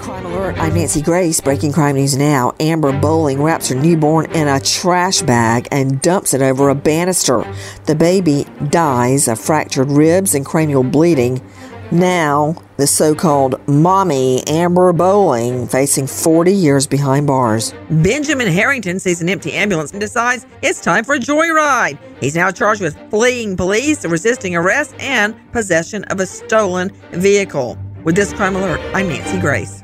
Crime Alert, I'm Nancy Grace. Breaking crime news now. Amber Bowling wraps her newborn in a trash bag and dumps it over a banister. The baby dies of fractured ribs and cranial bleeding. Now, the so called mommy Amber Bowling facing 40 years behind bars. Benjamin Harrington sees an empty ambulance and decides it's time for a joyride. He's now charged with fleeing police, resisting arrest, and possession of a stolen vehicle. With this crime alert, I'm Nancy Grace.